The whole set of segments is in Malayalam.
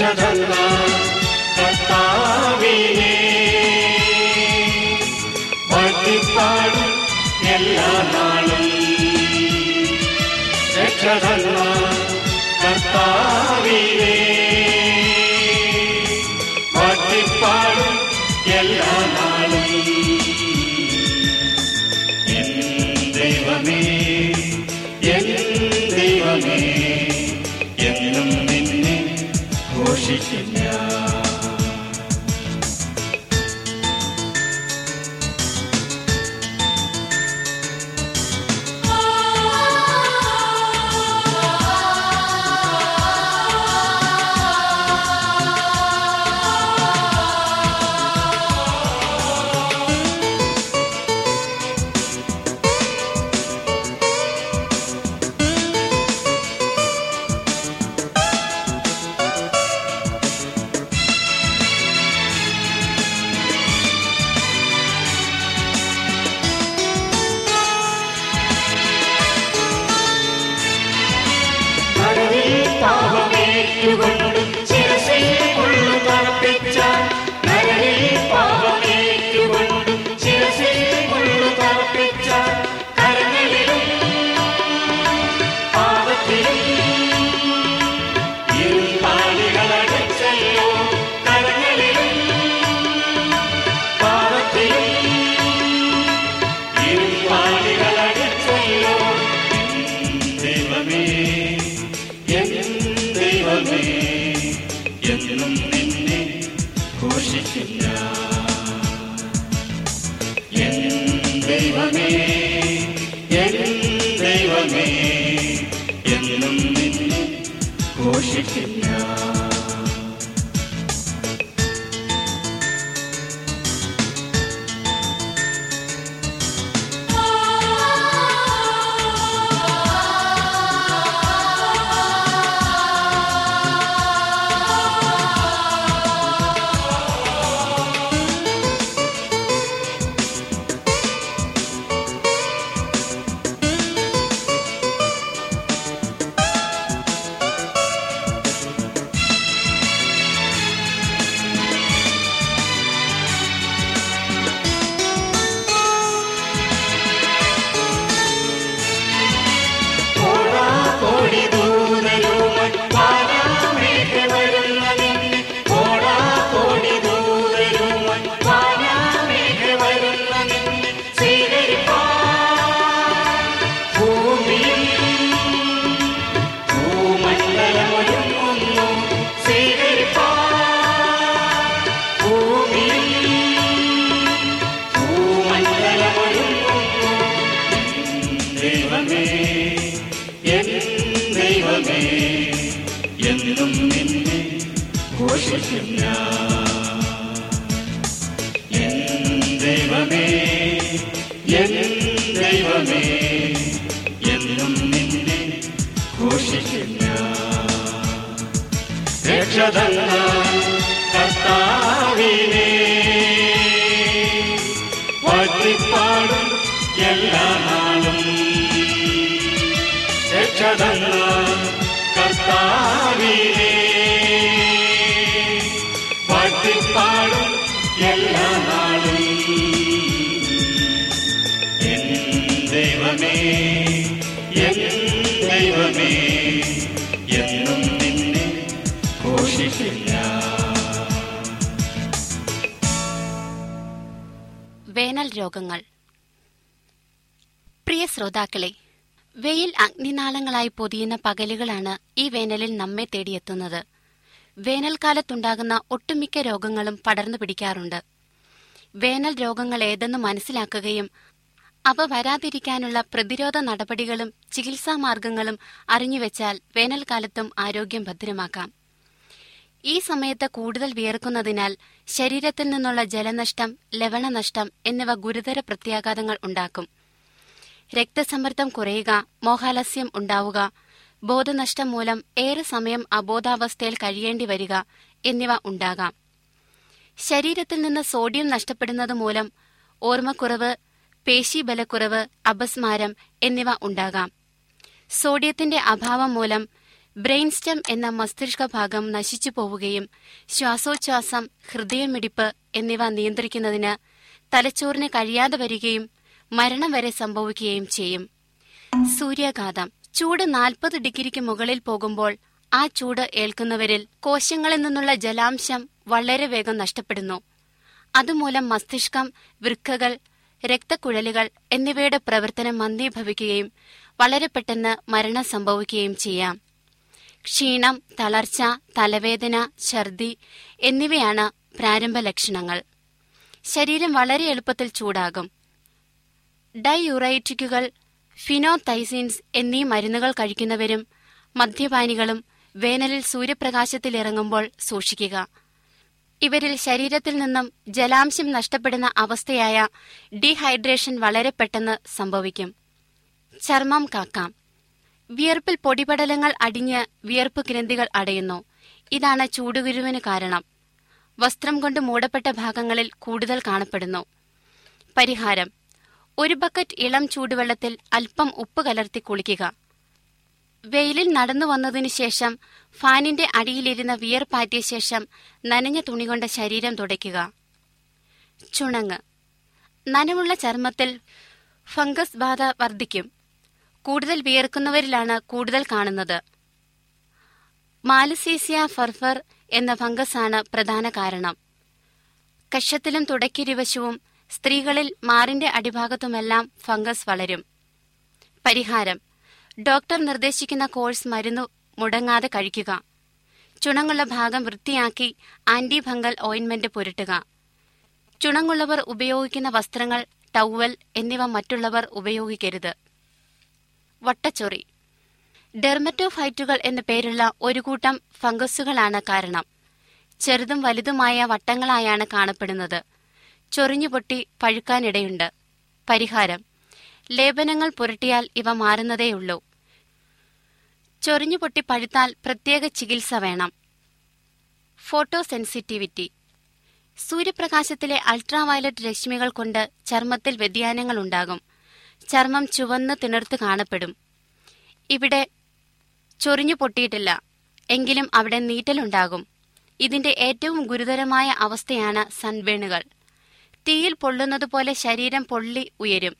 രക്ഷതല്ല കർത്താവിനെ ഭക്തിപ്പാടും എല്ലാ നാളും രക്ഷതല്ല കർത്താവിനെ ഭക്തിപ്പാടും എല്ലാ നാളും എൻ ദൈവമേ ദൈവമേ എന്നും നിന്നെ ഘോഷിക്കില്ല വാഴ്ത്തിപ്പാടും എല്ലാ നാളും രക്ഷതന്ന കർത്താവിനെ വാഴ്ത്തിപ്പാടും എല്ലാ നാളും എൻ ദൈവമേ എൻ ദൈവമേ എന്നും വേനൽ രോഗങ്ങൾ. പ്രിയ ശ്രോതാക്കളെ വെയിൽ അഗ്നിനാളങ്ങളായി പൊതിയുന്ന പകലുകളാണ് ഈ വേനലിൽ നമ്മെ തേടിയെത്തുന്നത്. വേനൽക്കാലത്തുണ്ടാകുന്ന ഒട്ടുമിക്ക രോഗങ്ങളും പടർന്നു പിടിക്കാറുണ്ട്. വേനൽ രോഗങ്ങൾ ഏതെന്ന് മനസ്സിലാക്കുകയും അവ വരാതിരിക്കാനുള്ള പ്രതിരോധ നടപടികളും ചികിത്സാ മാർഗങ്ങളും അറിഞ്ഞുവെച്ചാൽ വേനൽക്കാലത്തും ആരോഗ്യം ഭദ്രമാക്കാം. ഈ സമയത്ത് കൂടുതൽ വിയർക്കുന്നതിനാൽ ശരീരത്തിൽ നിന്നുള്ള ജലനഷ്ടം ലവണനഷ്ടം എന്നിവ ഗുരുതര പ്രത്യാഘാതങ്ങൾ ഉണ്ടാക്കും. രക്തസമ്മർദ്ദം കുറയുക മോഹാലസ്യം ഉണ്ടാവുക ബോധനഷ്ടം മൂലം ഏറെ സമയം അബോധാവസ്ഥയിൽ കഴിയേണ്ടി വരിക എന്നിവ ഉണ്ടാകാം. ശരീരത്തിൽ നിന്ന് സോഡിയം നഷ്ടപ്പെടുന്നത് മൂലം ഓർമ്മക്കുറവ് പേശീബലക്കുറവ് അപസ്മാരം എന്നിവ ഉണ്ടാകാം. സോഡിയത്തിന്റെ അഭാവം മൂലം ബ്രെയിൻ സ്റ്റെം എന്ന മസ്തിഷ്ക ഭാഗം നശിച്ചു പോവുകയും ശ്വാസോച്ഛ്വാസം ഹൃദയമിടിപ്പ് എന്നിവ നിയന്ത്രിക്കുന്നതിന് തലച്ചോറിന് കഴിയാതെ വരികയും മരണം വരെ സംഭവിക്കുകയും ചെയ്യും. സൂര്യാഘാതം. ചൂട് നാൽപ്പത് ഡിഗ്രിക്ക് മുകളിൽ പോകുമ്പോൾ ആ ചൂട് ഏൽക്കുന്നവരിൽ കോശങ്ങളിൽ നിന്നുള്ള ജലാംശം വളരെ വേഗം നഷ്ടപ്പെടുന്നു. അതുമൂലം മസ്തിഷ്കം വൃക്കകൾ രക്തക്കുഴലുകൾ എന്നിവയുടെ പ്രവർത്തനം മന്ദീഭവിക്കുകയും വളരെ പെട്ടെന്ന് മരണം സംഭവിക്കുകയും ചെയ്യാം. ക്ഷീണം തളർച്ച തലവേദന ഛർദി എന്നിവയാണ് പ്രാരംഭ ലക്ഷണങ്ങൾ. ശരീരം വളരെ എളുപ്പത്തിൽ ചൂടാകും. ഡൈയുറൈറ്റിക്കുകൾ ഫിനോതൈസിൻസ് എന്നീ മരുന്നുകൾ കഴിക്കുന്നവരും മദ്യപാനികളും വേനലിൽ സൂര്യപ്രകാശത്തിൽ ഇറങ്ങുമ്പോൾ സൂക്ഷിക്കുക. ഇവരിൽ ശരീരത്തിൽ നിന്നും ജലാംശം നഷ്ടപ്പെടുന്ന അവസ്ഥയായ ഡീഹൈഡ്രേഷൻ വളരെ പെട്ടെന്ന് സംഭവിക്കും. ചർമ്മം കാക്കാം. വിയർപ്പിൽ പൊടിപടലങ്ങൾ അടിഞ്ഞ് വിയർപ്പ് ഗ്രന്ഥികൾ അടയുന്നു. ഇതാണ് ചൂടുകുരുവിന് കാരണം. വസ്ത്രം കൊണ്ട് മൂടപ്പെട്ട ഭാഗങ്ങളിൽ കൂടുതൽ കാണപ്പെടുന്നു. പരിഹാരം. ഒരു ബക്കറ്റ് ഇളം ചൂടുവെള്ളത്തിൽ അല്പം ഉപ്പ് കലർത്തി കുളിക്കുക. വെയിലിൽ നടന്നു വന്നതിനു ശേഷം ഫാനിന്റെ അടിയിലിരുന്ന വിയർപ്പാറ്റിയ ശേഷം നനഞ്ഞ തുണി കൊണ്ട് ശരീരം തുടയ്ക്കുക. ചുണങ്ങ്. നനവുള്ള ചർമ്മത്തിൽ ഫംഗസ് ബാധ വർദ്ധിക്കും. കൂടുതൽ വിയർക്കുന്നവരിലാണ് കൂടുതൽ കാണുന്നത്. മാലസീസിയ ഫർഫർ എന്ന ഫംഗസാണ് പ്രധാന കാരണം. കഷത്തിലും തുടക്കിരിവശവും സ്ത്രീകളിൽ മാറിന്റെ അടിഭാഗത്തുമെല്ലാം ഫംഗസ് വളരും. പരിഹാരം. ഡോക്ടർ നിർദ്ദേശിക്കുന്ന കോഴ്സ് മരുന്നു മുടങ്ങാതെ കഴിക്കുക. ചുണങ്ങുള്ള ഭാഗം വൃത്തിയാക്കി ആന്റി ഫംഗൽ ഓയിൻമെന്റ് പുരട്ടുക. ചുണങ്ങുള്ളവർ ഉപയോഗിക്കുന്ന വസ്ത്രങ്ങൾ ടവൽ എന്നിവ മറ്റുള്ളവർ ഉപയോഗിക്കരുത്. വട്ടച്ചൊറി. ഡെർമറ്റോഫൈറ്റുകൾ എന്ന പേരുള്ള ഒരു കൂട്ടം ഫംഗസുകളാണ് കാരണം. ചെറുതും വലുതുമായ വട്ടങ്ങളായാണ് കാണപ്പെടുന്നത്. ചൊറിഞ്ഞുപൊട്ടി പഴുക്കാനിടയുണ്ട്. പരിഹാരം. ലേപനങ്ങൾ പുരട്ടിയാൽ ഇവ മാറുന്നതേയുള്ളൂ. ചൊറിഞ്ഞുപൊട്ടി പഴുത്താൽ പ്രത്യേക ചികിത്സ വേണം. ഫോട്ടോ സെൻസിറ്റിവിറ്റി സൂര്യപ്രകാശത്തിലെ അൾട്രാവയലറ്റ് രശ്മികൾ കൊണ്ട് ചർമ്മത്തിൽ വ്യതിയാനങ്ങൾ ഉണ്ടാകും. ചർമ്മം ചുവന്ന് തിണർത്ത് കാണപ്പെടും. ഇവിടെ ചൊറിഞ്ഞു പൊട്ടിയിട്ടില്ല എങ്കിലും അവിടെ നീറ്റലുണ്ടാകും. ഇതിന്റെ ഏറ്റവും ഗുരുതരമായ അവസ്ഥയാണ് സൺബേണുകൾ തീയിൽ പൊള്ളുന്നതുപോലെ ശരീരം പൊള്ളി ഉയരും.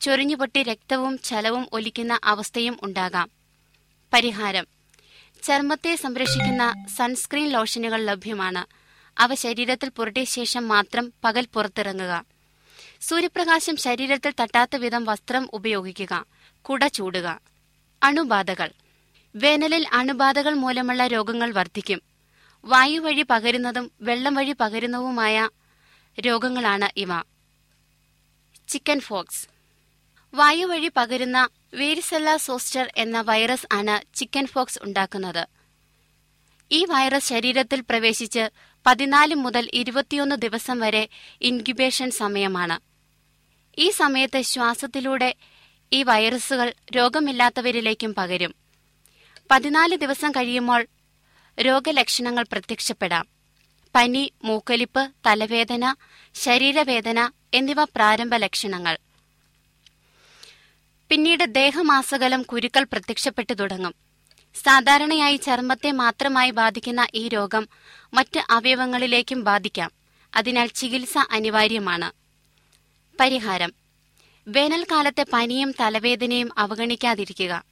ചൊറിഞ്ഞു പൊട്ടി രക്തവും ചലവും ഒലിക്കുന്ന അവസ്ഥയും ഉണ്ടാകാം. പരിഹാരം. ചർമ്മത്തെ സംരക്ഷിക്കുന്ന സൺസ്ക്രീൻ ലോഷനുകൾ ലഭ്യമാണ്. അവ ശരീരത്തിൽ പുരട്ടിയ ശേഷം മാത്രം പകൽ പുറത്തിറങ്ങുക. സൂര്യപ്രകാശം ശരീരത്തിൽ തട്ടാത്ത വിധം വസ്ത്രം ഉപയോഗിക്കുക. കുട ചൂടുക. അണുബാധകൾ. വേനലിൽ അണുബാധകൾ മൂലമുള്ള രോഗങ്ങൾ വർദ്ധിക്കും. വായു വഴി പകരുന്നതും വെള്ളം വഴി പകരുന്നതുമായ രോഗങ്ങളാണ് ഇവ. Chicken pox. വായു വഴി പകരുന്ന വേരിസെല്ല സോസ്റ്റർ എന്ന വൈറസ് ആണ് ചിക്കൻ ഫോക്സ് ഉണ്ടാക്കുന്നത്. ഈ വൈറസ് ശരീരത്തിൽ പ്രവേശിച്ച് പതിനാല് മുതൽ ഇരുപത്തിയൊന്ന് ദിവസം വരെ ഇൻക്യുബേഷൻ സമയമാണ്. ഈ സമയത്ത് ശ്വാസത്തിലൂടെ ഈ വൈറസുകൾ രോഗമില്ലാത്തവരിലേക്കും പകരും. പതിനാല് ദിവസം കഴിയുമ്പോൾ രോഗലക്ഷണങ്ങൾ പ്രത്യക്ഷപ്പെടാം. പനി മൂക്കലിപ്പ് തലവേദന ശരീരവേദന എന്നിവ പ്രാരംഭ ലക്ഷണങ്ങൾ. പിന്നീട് ദേഹമാസകലം കുരുക്കൾ പ്രത്യക്ഷപ്പെട്ടു തുടങ്ങും. സാധാരണയായി ചർമ്മത്തെ മാത്രമായി ബാധിക്കുന്ന ഈ രോഗം മറ്റ് അവയവങ്ങളിലേക്കും ബാധിക്കാം. അതിനാൽ ചികിത്സ അനിവാര്യമാണ്. പരിഹാരം. വേനൽക്കാലത്തെ പനിയും തലവേദനയും അവഗണിക്കാതിരിക്കുക.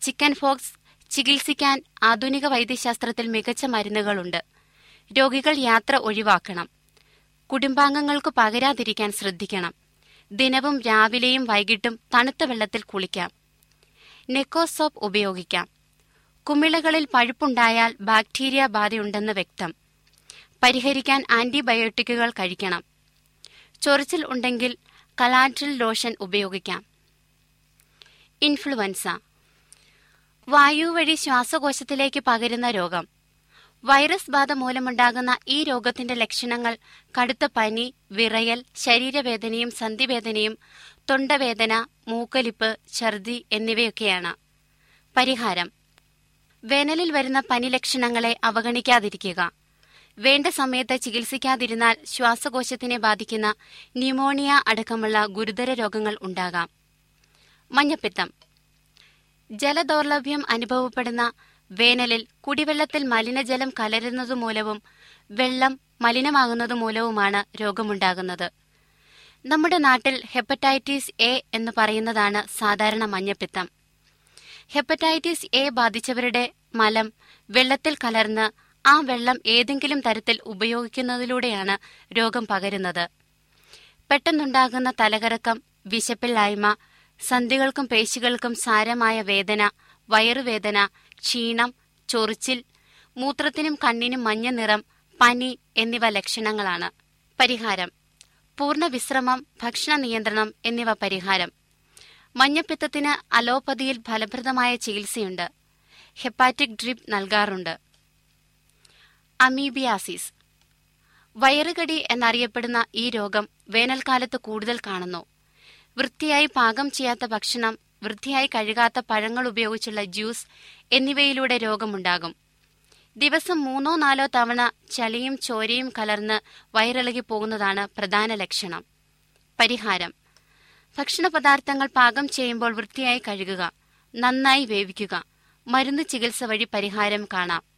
ചിക്കൻ ഫോക്സ് ചികിത്സിക്കാൻ ആധുനിക വൈദ്യശാസ്ത്രത്തിൽ മികച്ച മരുന്നുകളുണ്ട്. രോഗികൾ യാത്ര ഒഴിവാക്കണം. കുടുംബാംഗങ്ങൾക്ക് പകരാതിരിക്കാൻ ശ്രദ്ധിക്കണം. ദിനവും രാവിലെയും വൈകിട്ടും തണുത്ത വെള്ളത്തിൽ കുളിക്കാം. നെക്കോസോപ്പ് ഉപയോഗിക്കാം. കുമിളകളിൽ പഴുപ്പുണ്ടായാൽ ബാക്ടീരിയ ബാധയുണ്ടെന്ന് വ്യക്തം. പരിഹരിക്കാൻ ആന്റിബയോട്ടിക്കുകൾ കഴിക്കണം. ചൊറിച്ചിൽ ഉണ്ടെങ്കിൽ കലാട്രിൽ ലോഷൻ ഉപയോഗിക്കാം. ഇൻഫ്ലുവൻസ. വായു വഴി ശ്വാസകോശത്തിലേക്ക് പകരുന്ന രോഗം. വൈറസ് ബാധ മൂലമുണ്ടാകുന്ന ഈ രോഗത്തിന്റെ ലക്ഷണങ്ങൾ കടുത്ത പനി വിറയൽ ശരീരവേദനയും സന്ധിവേദനയും തൊണ്ടവേദന മൂക്കലിപ്പ് ഛർദി എന്നിവയൊക്കെയാണ്. പരിഹാരം. വേനലിൽ വരുന്ന പനി ലക്ഷണങ്ങളെ അവഗണിക്കാതിരിക്കുക. വേണ്ട സമയത്ത് ചികിത്സിക്കാതിരുന്നാൽ ശ്വാസകോശത്തിനെ ബാധിക്കുന്ന ന്യൂമോണിയ അടക്കമുള്ള ഗുരുതര രോഗങ്ങൾ ഉണ്ടാകാം. മഞ്ഞപ്പിത്തം. ജലദൗർലഭ്യം അനുഭവപ്പെടുന്ന വേനലിൽ കുടിവെള്ളത്തിൽ മലിനജലം കലരുന്നതുമൂലവും വെള്ളം മലിനമാകുന്നതുമൂലവുമാണ് രോഗമുണ്ടാകുന്നത്. നമ്മുടെ നാട്ടിൽ ഹെപ്പറ്റൈറ്റിസ് എ എന്ന് പറയുന്നതാണ് സാധാരണ മഞ്ഞപ്പിത്തം. ഹെപ്പറ്റൈറ്റിസ് എ ബാധിച്ചവരുടെ മലം വെള്ളത്തിൽ കലർന്ന് ആ വെള്ളം ഏതെങ്കിലും തരത്തിൽ ഉപയോഗിക്കുന്നതിലൂടെയാണ് രോഗം പകരുന്നത്. പെട്ടെന്നുണ്ടാകുന്ന തലകറക്കം വിശപ്പില്ലായ്മ സന്ധികൾക്കും പേശികൾക്കും സാരമായ വേദന വയറുവേദന ക്ഷീണം ചൊറിച്ചിൽ മൂത്രത്തിനും കണ്ണിനും മഞ്ഞ നിറം പനി എന്നിവ ലക്ഷണങ്ങളാണ്. പരിഹാരം. പൂർണ വിശ്രമം ഭക്ഷണ നിയന്ത്രണം എന്നിവ പരിഹാരം. മഞ്ഞപ്പിത്തത്തിന് അലോപ്പതിയിൽ ഫലപ്രദമായ ചികിത്സയുണ്ട്. ഹെപ്പാറ്റിക് ഡ്രിപ്പ് നൽകാറുണ്ട്. അമീബിയാസിസ്. വയറുകടി എന്നറിയപ്പെടുന്ന ഈ രോഗം വേനൽക്കാലത്ത് കൂടുതൽ കാണുന്നു. വൃത്തിയായി പാകം ചെയ്യാത്ത ഭക്ഷണം വൃത്തിയായി കഴുകാത്ത പഴങ്ങൾ ഉപയോഗിച്ചുള്ള ജ്യൂസ് എന്നിവയിലൂടെ രോഗമുണ്ടാകും. ദിവസം മൂന്നോ നാലോ തവണ ചളിയും ചോരയും കലർന്ന് വയറിളകി പോകുന്നതാണ് പ്രധാന ലക്ഷണം. പരിഹാരം. ഭക്ഷണ പദാർത്ഥങ്ങൾ പാകം ചെയ്യുമ്പോൾ വൃത്തിയായി കഴുകുക നന്നായി വേവിക്കുക മരുന്ന് ചികിത്സ വഴി പരിഹാരം കാണാം.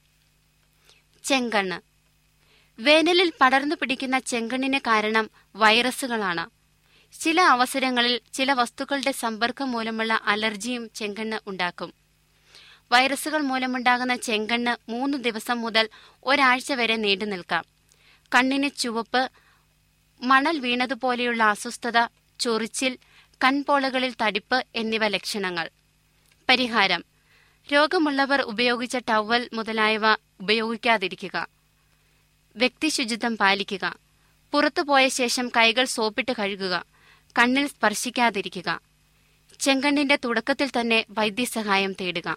ചെങ്കണ്ണ്. വേനലിൽ പടർന്നു പിടിക്കുന്ന ചെങ്കണ്ണിന് കാരണം വൈറസുകളാണ്. ചില അവസരങ്ങളിൽ ചില വസ്തുക്കളുടെ സമ്പർക്കം മൂലമുള്ള അലർജിയും ചെങ്കണ്ണ് ഉണ്ടാക്കും. വൈറസുകൾ മൂലമുണ്ടാകുന്ന ചെങ്കണ്ണ് മൂന്ന് ദിവസം മുതൽ ഒരാഴ്ച വരെ നീണ്ടു നിൽക്കാം. കണ്ണിന് ചുവപ്പ് മണൽ വീണതുപോലെയുള്ള അസ്വസ്ഥത ചൊറിച്ചിൽ കൺപോളകളിൽ തടിപ്പ് എന്നിവ ലക്ഷണങ്ങൾ. പരിഹാരം. രോഗമുള്ളവർ ഉപയോഗിച്ച ടവൽ മുതലായവ ഉപയോഗിക്കാതിരിക്കുക. വ്യക്തി ശുചിത്വം പാലിക്കുക. പുറത്തുപോയ ശേഷം കൈകൾ സോപ്പിട്ട് കഴുകുക. കണ്ണിൽ സ്പർശിക്കാതിരിക്കുക. ചെങ്കണ്ണിന്റെ തുടക്കത്തിൽ തന്നെ വൈദ്യസഹായം തേടുക.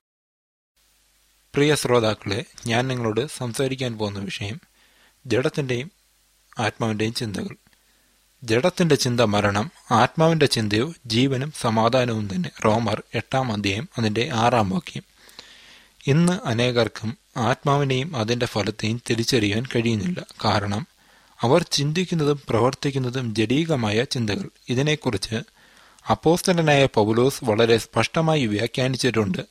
പ്രിയ ശ്രോതാക്കളെ ഞാൻ നിങ്ങളോട് സംസാരിക്കാൻ പോകുന്ന വിഷയം ജഡത്തിന്റെയും ആത്മാവിന്റെയും ചിന്തകൾ. ജഡത്തിന്റെ ചിന്ത മരണം ആത്മാവിന്റെ ചിന്തയോ ജീവനും സമാധാനവും തന്നെ. റോമർ എട്ടാം അധ്യായം അതിന്റെ ആറാം വാക്യം. ഇന്ന് അനേകർക്കും ആത്മാവിനെയും അതിന്റെ ഫലത്തെയും തിരിച്ചറിയാൻ കഴിയുന്നില്ല. കാരണം അവർ ചിന്തിക്കുന്നതും പ്രവർത്തിക്കുന്നതും ജഡീകമായ ചിന്തകൾ. ഇതിനെക്കുറിച്ച് അപ്പോസ്തലനായ പൗലോസ് വളരെ സ്പഷ്ടമായി വ്യാഖ്യാനിച്ചിട്ടുണ്ട്.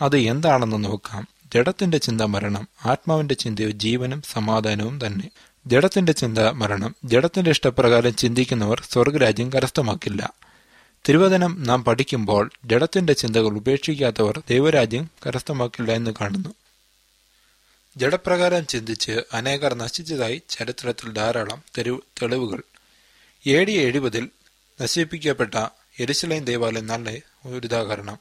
അത് എന്താണെന്ന് നോക്കാം. ജഡത്തിന്റെ ചിന്ത മരണം ആത്മാവിന്റെ ചിന്തയോ ജീവനും സമാധാനവും തന്നെ. ജഡത്തിന്റെ ചിന്ത മരണം ജഡത്തിന്റെ ഇഷ്ടപ്രകാരം ചിന്തിക്കുന്നവർ സ്വർഗരാജ്യം കരസ്ഥമാക്കില്ല. തിരുവചനം നാം പഠിക്കുമ്പോൾ ജഡത്തിന്റെ ചിന്തകൾ ഉപേക്ഷിക്കാത്തവർ ദൈവരാജ്യം കരസ്ഥമാക്കില്ല എന്ന് കാണുന്നു. ജഡപ്രകാരം ചിന്തിച്ച് അനേകർ നശിച്ചതായി ചരിത്രത്തിൽ ധാരാളം തെളിവുകൾ. എ ഡി എഴുപതിൽ നശിപ്പിക്കപ്പെട്ട എരിശിലൈൻ ദേവാലയം നല്ല ഒരു ഉദാഹരണം.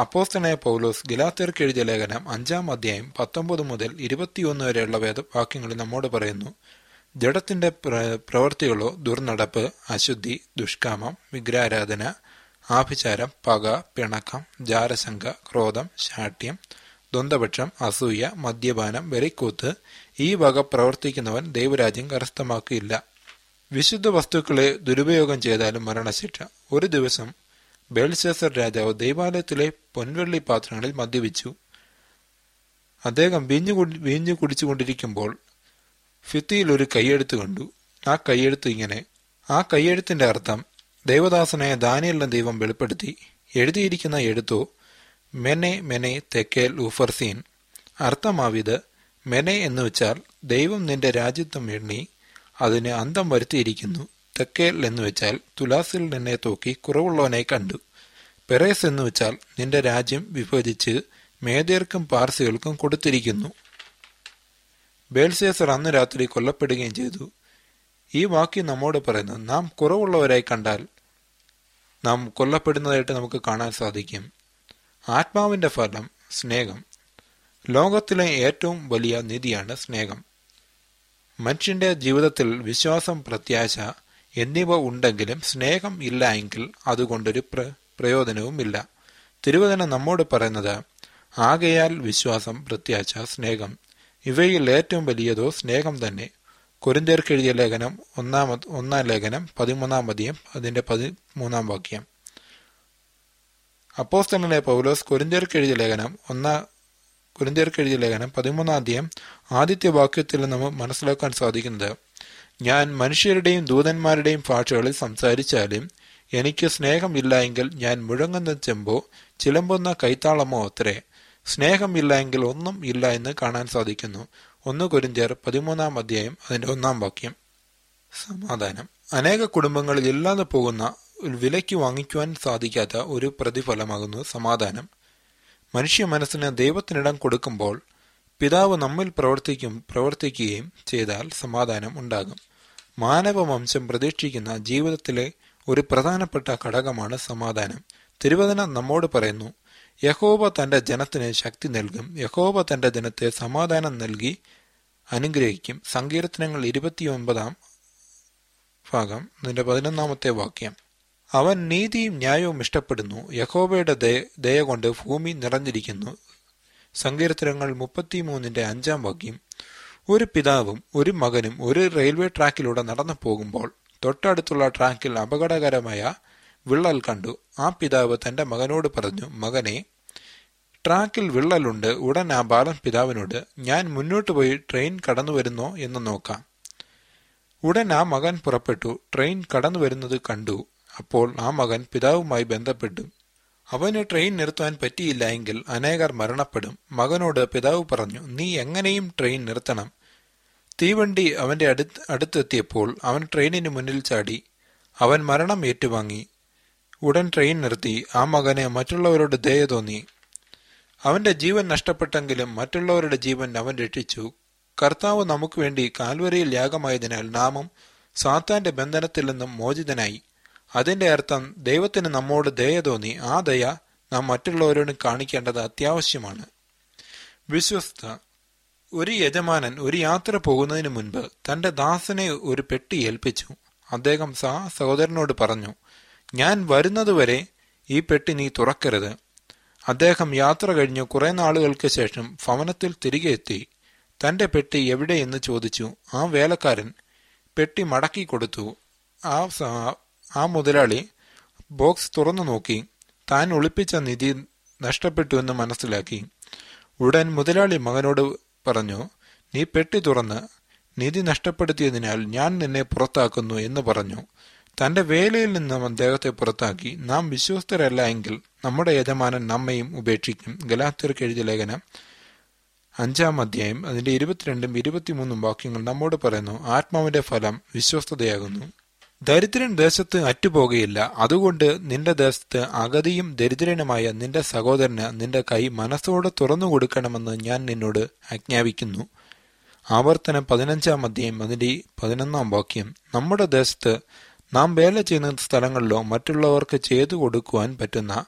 അപ്പോസ്തനായ പൗലോസ് ഗലാത്തിയർക്ക് എഴുതിയ ലേഖനം അഞ്ചാം അധ്യായം പത്തൊമ്പത് മുതൽ ഇരുപത്തിയൊന്ന് വരെയുള്ള വേദവാക്യങ്ങളിൽ നമ്മോട് പറയുന്നു. ജഡത്തിന്റെ പ്രവൃത്തികളോ ദുർനടപ്പ് അശുദ്ധി ദുഷ്കാമം വിഗ്രഹാരാധന ആഭിചാരം പക പിണക്കം ജാരശങ്ക ക്രോധം ശാഠ്യം ദ്വന്ദ്പക്ഷം അസൂയ മദ്യപാനം വെറിക്കൂത്ത് ഈ വക പ്രവർത്തിക്കുന്നവൻ ദൈവരാജ്യം കരസ്ഥമാക്കിയില്ല. വിശുദ്ധ വസ്തുക്കളെ ദുരുപയോഗം ചെയ്താലും മരണശിക്ഷ. ഒരു ദിവസം ബേൽശേസർ രാജാവ് ദൈവാലയത്തിലെ പൊൻവെള്ളി പാത്രങ്ങളിൽ മദ്യപിച്ചു. അദ്ദേഹം വീഞ്ഞു വീഞ്ഞു കുടിച്ചുകൊണ്ടിരിക്കുമ്പോൾ ഫിത്തിയിൽ ഒരു കൈയെഴുത്ത് കണ്ടു. ആ കൈയെഴുത്ത് ഇങ്ങനെ ആ കൈയെഴുത്തിന്റെ അർത്ഥം ദൈവദാസനായ ദാനിയലിന്റെ ദൈവം വെളിപ്പെടുത്തി. എഴുതിയിരിക്കുന്ന എഴുത്തോ മെനെ മെനെ തെക്കേൽ ഉഫർസീൻ അർത്ഥമാവിത് മെനെ എന്ന് വെച്ചാൽ ദൈവം നിന്റെ രാജ്യത്വം എണ്ണി അതിന് അന്തം വരുത്തിയിരിക്കുന്നു. തെക്കേൽ എന്ന് വെച്ചാൽ തുലാസിൽ നിന്നെ തോക്കി കുറവുള്ളവനെ കണ്ടു. പെറേസ് എന്ന് വെച്ചാൽ നിന്റെ രാജ്യം വിഭജിച്ച് മേദേർക്കും പാർസികൾക്കും കൊടുത്തിരിക്കുന്നു. ബേൽസേസർ അന്ന് രാത്രി കൊല്ലപ്പെടുകയും ചെയ്തു. ഈ വാക്യം നമ്മോട് പറയുന്നു നാം കുറവുള്ളവരായി കണ്ടാൽ നാം കൊല്ലപ്പെടുന്നതായിട്ട് നമുക്ക് കാണാൻ സാധിക്കും. ആത്മാവിന്റെ ഫലം സ്നേഹം. ലോകത്തിലെ ഏറ്റവും വലിയ നിധിയാണ് സ്നേഹം. മനുഷ്യന്റെ ജീവിതത്തിൽ വിശ്വാസം പ്രത്യാശ എന്നിവ ഉണ്ടെങ്കിലും സ്നേഹം ഇല്ല എങ്കിൽ അതുകൊണ്ടൊരു പ്ര പ്രയോജനവുമില്ല. തിരുവചനം നമ്മോട് പറയുന്നത് ആകയാൽ വിശ്വാസം പ്രത്യാശ സ്നേഹം. ഇവയിൽ ഏറ്റവും വലിയതോ സ്നേഹം തന്നെ. കുരുന്തേർക്കെഴുതിയ ലേഖനം ഒന്നാമ ഒന്നാം ലേഖനം പതിമൂന്നാം അധികം അതിന്റെ പതിമൂന്നാം വാക്യം. അപ്പോസ്തലനെ പൗലോസ് കുരുന്തേർക്കെഴുതിയ ലേഖനം ഒന്നാ കുരുന്തേർക്കെഴുതിയ ലേഖനം പതിമൂന്നാം അധ്യയം ആദ്യത്തെ വാക്യത്തിൽ നമ്മൾ മനസ്സിലാക്കാൻ സാധിക്കുന്നത് ഞാൻ മനുഷ്യരുടെയും ദൂതന്മാരുടെയും ഭാഷകളിൽ സംസാരിച്ചാലും എനിക്ക് സ്നേഹമില്ല എങ്കിൽ ഞാൻ മുഴങ്ങുന്ന ചെമ്പോ ചിലമ്പുന്ന കൈത്താളമോ അത്രേ. സ്നേഹമില്ല എങ്കിൽ ഒന്നും ഇല്ല എന്ന് കാണാൻ സാധിക്കുന്നു. ഒന്ന് കുരിന്തിയർ പതിമൂന്നാം അധ്യായം അതിന്റെ ഒന്നാം വാക്യം. സമാധാനം. അനേക കുടുംബങ്ങളിൽ ഇല്ലാതെ പോകുന്ന വിലയ്ക്ക് വാങ്ങിക്കുവാൻ സാധിക്കാത്ത ഒരു പ്രതിഫലമാകുന്നു സമാധാനം. മനുഷ്യ മനസ്സിന് ദൈവത്തിനിടം കൊടുക്കുമ്പോൾ പിതാവ് നമ്മിൽ പ്രവർത്തിക്കും പ്രവർത്തിക്കുകയും ചെയ്താൽ സമാധാനം ഉണ്ടാകും. മാനവ വംശം പ്രതീക്ഷിക്കുന്ന ജീവിതത്തിലെ ഒരു പ്രധാനപ്പെട്ട ഘടകമാണ് സമാധാനം. തിരുവചനം നമ്മോട് പറയുന്നു യഹോബ തന്റെ ജനത്തിന് ശക്തി നൽകും. യഹോബ തന്റെ ജനത്തെ സമാധാനം നൽകി അനുഗ്രഹിക്കും. സങ്കീർത്തനങ്ങൾ ഇരുപത്തിയൊൻപതാം ഭാഗം അതിന്റെ പതിനൊന്നാമത്തെ വാക്യം. അവൻ നീതിയും ന്യായവും ഇഷ്ടപ്പെടുന്നു. യഹോബയുടെ ദയ കൊണ്ട് ഭൂമി നിറഞ്ഞിരിക്കുന്നു. സങ്കീർത്തനങ്ങൾ മുപ്പത്തിമൂന്നിന്റെ അഞ്ചാം വാക്യം. ഒരു പിതാവും ഒരു മകനും ഒരു റെയിൽവേ ട്രാക്കിലൂടെ നടന്നു പോകുമ്പോൾ തൊട്ടടുത്തുള്ള ട്രാക്കിൽ അപകടകരമായ വിള്ളൽ കണ്ടു. ആ പിതാവ് തന്റെ മകനോട് പറഞ്ഞു മകനെ ട്രാക്കിൽ വിള്ളലുണ്ട്. ഉടൻ ആ ബാലൻ പിതാവിനോട് ഞാൻ മുന്നോട്ട് പോയി ട്രെയിൻ കടന്നു വരുന്നോ എന്ന് നോക്കാം. ഉടൻ ആ മകൻ പുറപ്പെട്ടു. ട്രെയിൻ കടന്നു വരുന്നത് കണ്ടു. അപ്പോൾ ആ മകൻ പിതാവുമായി ബന്ധപ്പെട്ടു. അവന് ട്രെയിൻ നിർത്താൻ പറ്റിയില്ല എങ്കിൽ അനേകർ മരണപ്പെടും. മകനോട് പിതാവ് പറഞ്ഞു നീ എങ്ങനെയും ട്രെയിൻ നിർത്തണം. തീവണ്ടി അവന്റെ അടുത്ത് അടുത്തെത്തിയപ്പോൾ അവൻ ട്രെയിനിന് മുന്നിൽ ചാടി. അവൻ മരണം ഏറ്റുവാങ്ങി. ഉടൻ ട്രെയിൻ നിർത്തി. ആ മകനെ മറ്റുള്ളവരോട് ദയ തോന്നി. അവന്റെ ജീവൻ നഷ്ടപ്പെട്ടെങ്കിലും മറ്റുള്ളവരുടെ ജീവൻ അവൻ രക്ഷിച്ചു. കർത്താവ് നമുക്ക് വേണ്ടി കാൽവരിയിൽ യാഗമായതിനാൽ നാമം സാത്താന്റെ ബന്ധനത്തിൽ നിന്നും മോചിതനായി. അതിന്റെ അർത്ഥം ദൈവത്തിന് നമ്മോട് ദയ തോന്നി. ആ ദയ നാം മറ്റുള്ളവരോട് കാണിക്കേണ്ടത് അത്യാവശ്യമാണ്. വിശ്വസ്ത ഒരു യജമാനൻ ഒരു യാത്ര പോകുന്നതിന് മുൻപ് തന്റെ ദാസനെ ഒരു പെട്ടി ഏൽപ്പിച്ചു. അദ്ദേഹം സഹ സഹോദരനോട് പറഞ്ഞു ഞാൻ വരുന്നതുവരെ ഈ പെട്ടി നീ തുറക്കരുത്. അദ്ദേഹം യാത്ര കഴിഞ്ഞു കുറെ നാളുകൾക്ക് ശേഷം ഭവനത്തിൽ തിരികെ എത്തി. തന്റെ പെട്ടി എവിടെയെന്ന് ചോദിച്ചു. ആ വേലക്കാരൻ പെട്ടി മടക്കി കൊടുത്തു. ആ ആ മുതലാളി ബോക്സ് തുറന്നു നോക്കി. താൻ ഒളിപ്പിച്ച നിധി നഷ്ടപ്പെട്ടു എന്ന് മനസ്സിലാക്കി. ഉടൻ മുതലാളി മകനോട് പറഞ്ഞു നീ പെട്ടി തുറന്ന് നിധി നഷ്ടപ്പെടുത്തിയതിനാൽ ഞാൻ നിന്നെ പുറത്താക്കുന്നു എന്ന് പറഞ്ഞു. തന്റെ വേലയിൽ നിന്നും അദ്ദേഹത്തെ പുറത്താക്കി. നാം വിശ്വസ്തരല്ല എങ്കിൽ നമ്മുടെ യജമാനൻ നമ്മയും ഉപേക്ഷിക്കും. ഗലാത്തിർക്ക് എഴുതിയ ലേഖനം അഞ്ചാം അധ്യായം അതിന്റെ ഇരുപത്തിരണ്ടും ഇരുപത്തിമൂന്നും വാക്യങ്ങൾ നമ്മോട് പറയുന്നു ആത്മാവിന്റെ ഫലം വിശ്വസ്തതയാകുന്നു. ദരിദ്രൻ ദേശത്ത് അറ്റുപോകുകയില്ല അതുകൊണ്ട് നിന്റെ ദേശത്ത് അഗതിയും ദരിദ്രനുമായ നിന്റെ സഹോദരന് നിന്റെ കൈ മനസ്സോടെ തുറന്നു കൊടുക്കണമെന്ന് ഞാൻ നിന്നോട് ആജ്ഞാപിക്കുന്നു. ആവർത്തനം പതിനഞ്ചാം അധ്യായം അതിന്റെ പതിനൊന്നാം വാക്യം. നമ്മുടെ ദേശത്ത് നാം വേല ചെയ്യുന്ന സ്ഥലങ്ങളിലോ മറ്റുള്ളവർക്ക് ചെയ്തു കൊടുക്കുവാൻ പറ്റുന്ന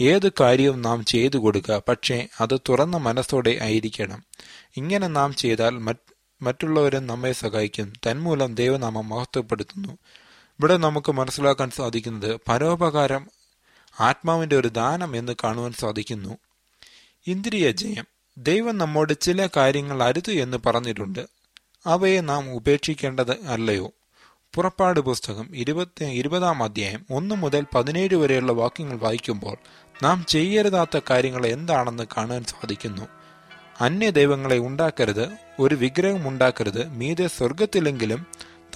ഏത് കാര്യവും നാം ചെയ്തു കൊടുക്കുക. പക്ഷേ അത് തുറന്ന മനസ്സോടെ ആയിരിക്കണം. ഇങ്ങനെ നാം ചെയ്താൽ മറ്റ് മറ്റുള്ളവരും നമ്മെ സഹായിക്കും. തന്മൂലം ദൈവനാമം മഹത്വപ്പെടുത്തുന്നു. ഇവിടെ നമുക്ക് മനസ്സിലാക്കാൻ സാധിക്കുന്നത് പരോപകാരം ആത്മാവിന്റെ ഒരു ദാനം എന്ന് കാണുവാൻ സാധിക്കുന്നു. ഇന്ദ്രിയ ജയം. ദൈവം നമ്മോട് ചില കാര്യങ്ങൾ അരുത് എന്ന് പറഞ്ഞിട്ടുണ്ട്. അവയെ നാം ഉപേക്ഷിക്കേണ്ടത് അല്ലയോ? പുറപ്പാട് പുസ്തകം ഇരുപത്തി ഇരുപതാം അധ്യായം ഒന്ന് മുതൽ പതിനേഴ് വരെയുള്ള വാക്യങ്ങൾ വായിക്കുമ്പോൾ നാം ചെയ്യരുതാത്ത കാര്യങ്ങൾ എന്താണെന്ന് കാണാൻ സാധിക്കുന്നു. അന്യ ദൈവങ്ങളെ ഉണ്ടാക്കരുത് ഒരു വിഗ്രഹം ഉണ്ടാക്കരുത് മീതെ സ്വർഗത്തിലെങ്കിലും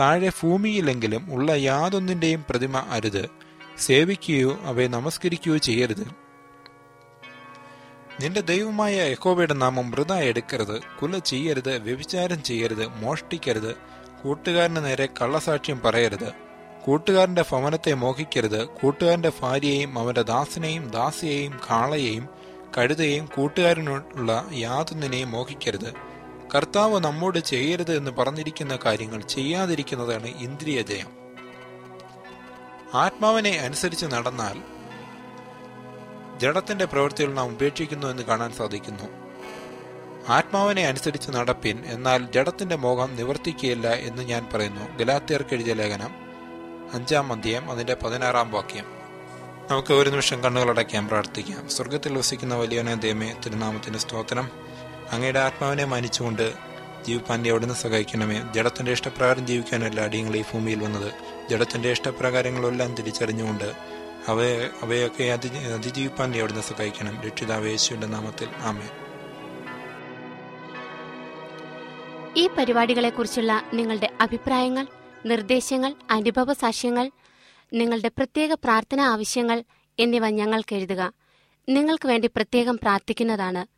താഴെ ഭൂമിയിലെങ്കിലും ഉള്ള യാതൊന്നിന്റെയും പ്രതിമ അരുത്. സേവിക്കുകയോ അവയെ നമസ്കരിക്കുകയോ ചെയ്യരുത്. നിന്റെ ദൈവമായ യഹോവയുടെ നാമം വൃത എടുക്കരുത്. കുല ചെയ്യരുത് വ്യഭിചാരം ചെയ്യരുത് മോഷ്ടിക്കരുത്. കൂട്ടുകാരന് നേരെ കള്ളസാക്ഷ്യം പറയരുത്. കൂട്ടുകാരന്റെ ഭവനത്തെ മോഹിക്കരുത്. കൂട്ടുകാരന്റെ ഭാര്യയെയും അവന്റെ ദാസനെയും ദാസിയെയും കാളയെയും കഴുതയെയും കൂട്ടുകാരനുള്ള യാതൊന്നിനെയും മോഹിക്കരുത്. കർത്താവ് നമ്മോട് ചെയ്യരുത് എന്ന് പറഞ്ഞിരിക്കുന്ന കാര്യങ്ങൾ ചെയ്യാതിരിക്കുന്നതാണ് ഇന്ദ്രിയ ജയം. ആത്മാവിനെ അനുസരിച്ച് നടന്നാൽ ജഡത്തിന്റെ പ്രവൃത്തികൾ നാം ഉപേക്ഷിക്കുന്നു എന്ന് കാണാൻ സാധിക്കുന്നു. ആത്മാവിനെ അനുസരിച്ച് നടപ്പിൻ എന്നാൽ ജഡത്തിന്റെ മോഹം നിവർത്തിക്കുകയില്ല എന്ന് ഞാൻ പറയുന്നു. ഗലാത്തിയർക്കെഴുതിയ ലേഖനം അഞ്ചാം അധ്യായം അതിന്റെ പതിനാറാം വാക്യം. നമുക്ക് ഒരു നിമിഷം കണ്ണുകളടയ്ക്കാൻ പ്രാർത്ഥിക്കാം. സ്വർഗത്തിൽ വസിക്കുന്ന വലിയവനെ ദൈവമേ തിരുനാമത്തിന്റെ സ്തോത്രം. അങ്ങയുടെ ആത്മാവിനെ മാനിച്ചുകൊണ്ട് ജീവിപ്പാന്റെ അവിടുന്ന് സഹായിക്കണമേ. ജഡത്തിന്റെ ഇഷ്ടപ്രകാരം ജീവിക്കാനല്ല അടിയങ്ങൾ ഈ ഭൂമിയിൽ വന്നത്. ജഡത്തിന്റെ ഇഷ്ടപ്രകാരങ്ങളെല്ലാം തിരിച്ചറിഞ്ഞുകൊണ്ട് അവയെ അവയൊക്കെ അതി അതിജീവിപ്പാൻ നീ അവിടുന്ന് സഹായിക്കണം. രക്ഷിതാവ് യേശുവിന്റെ നാമത്തിൽ. ആമേ ഈ പരിപാടികളെക്കുറിച്ചുള്ള നിങ്ങളുടെ അഭിപ്രായങ്ങൾ നിർദ്ദേശങ്ങൾ അനുഭവ സാക്ഷ്യങ്ങൾ നിങ്ങളുടെ പ്രത്യേക പ്രാർത്ഥന ആവശ്യങ്ങൾ എന്നിവ ഞങ്ങൾക്ക് എഴുതുക. നിങ്ങൾക്ക് വേണ്ടി പ്രത്യേകം പ്രാർത്ഥിക്കുന്നതാണ്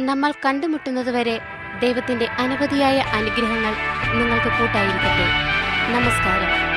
നമ്മൾ കണ്ടുമുട്ടുന്നതുവരെ ദൈവത്തിന്റെ അനവധിയായ അനുഗ്രഹങ്ങൾ നിങ്ങൾക്ക് കൂട്ടായിരിക്കട്ടെ. നമസ്കാരം.